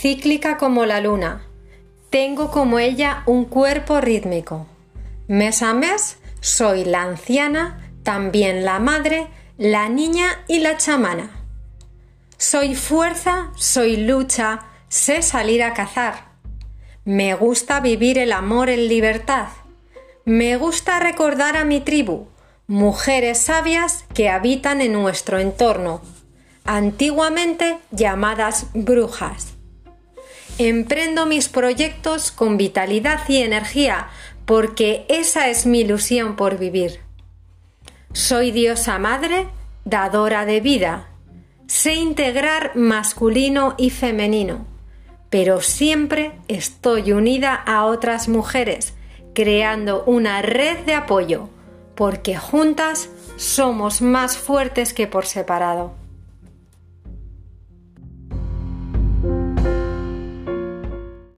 cíclica como la luna. Tengo como ella un cuerpo rítmico. Mes a mes soy la anciana, también la madre, la niña y la chamana. Soy fuerza, soy lucha, sé salir a cazar. Me gusta vivir el amor en libertad. Me gusta recordar a mi tribu, mujeres sabias que habitan en nuestro entorno, antiguamente llamadas brujas. Emprendo mis proyectos con vitalidad y energía porque esa es mi ilusión por vivir. Soy diosa madre, dadora de vida. Sé integrar masculino y femenino, pero siempre estoy unida a otras mujeres, creando una red de apoyo, porque juntas somos más fuertes que por separado.